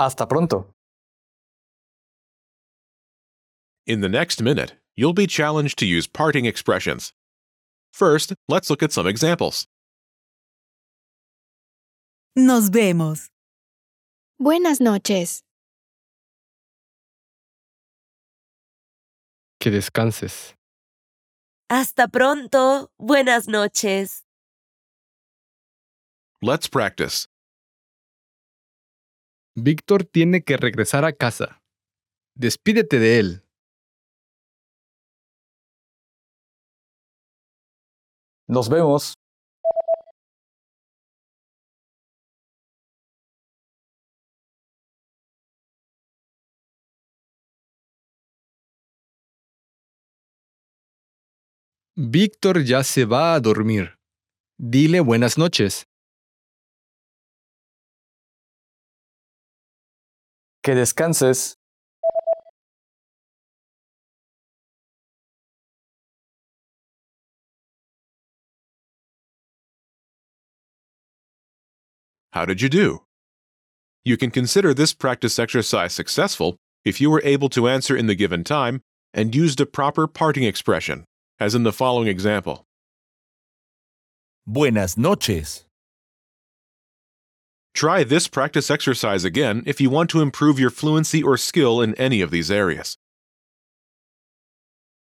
Hasta pronto. In the next minute, you'll be challenged to use parting expressions. First, let's look at some examples. Nos vemos. Buenas noches. Que descanses. Hasta pronto. Buenas noches. Let's practice. Víctor tiene que regresar a casa. Despídete de él. Nos vemos. Víctor ya se va a dormir. Dile buenas noches. Que descanses. How did you do? You can consider this practice exercise successful if you were able to answer in the given time and used a proper parting expression, as in the following example. Buenas noches. Try this practice exercise again if you want to improve your fluency or skill in any of these areas.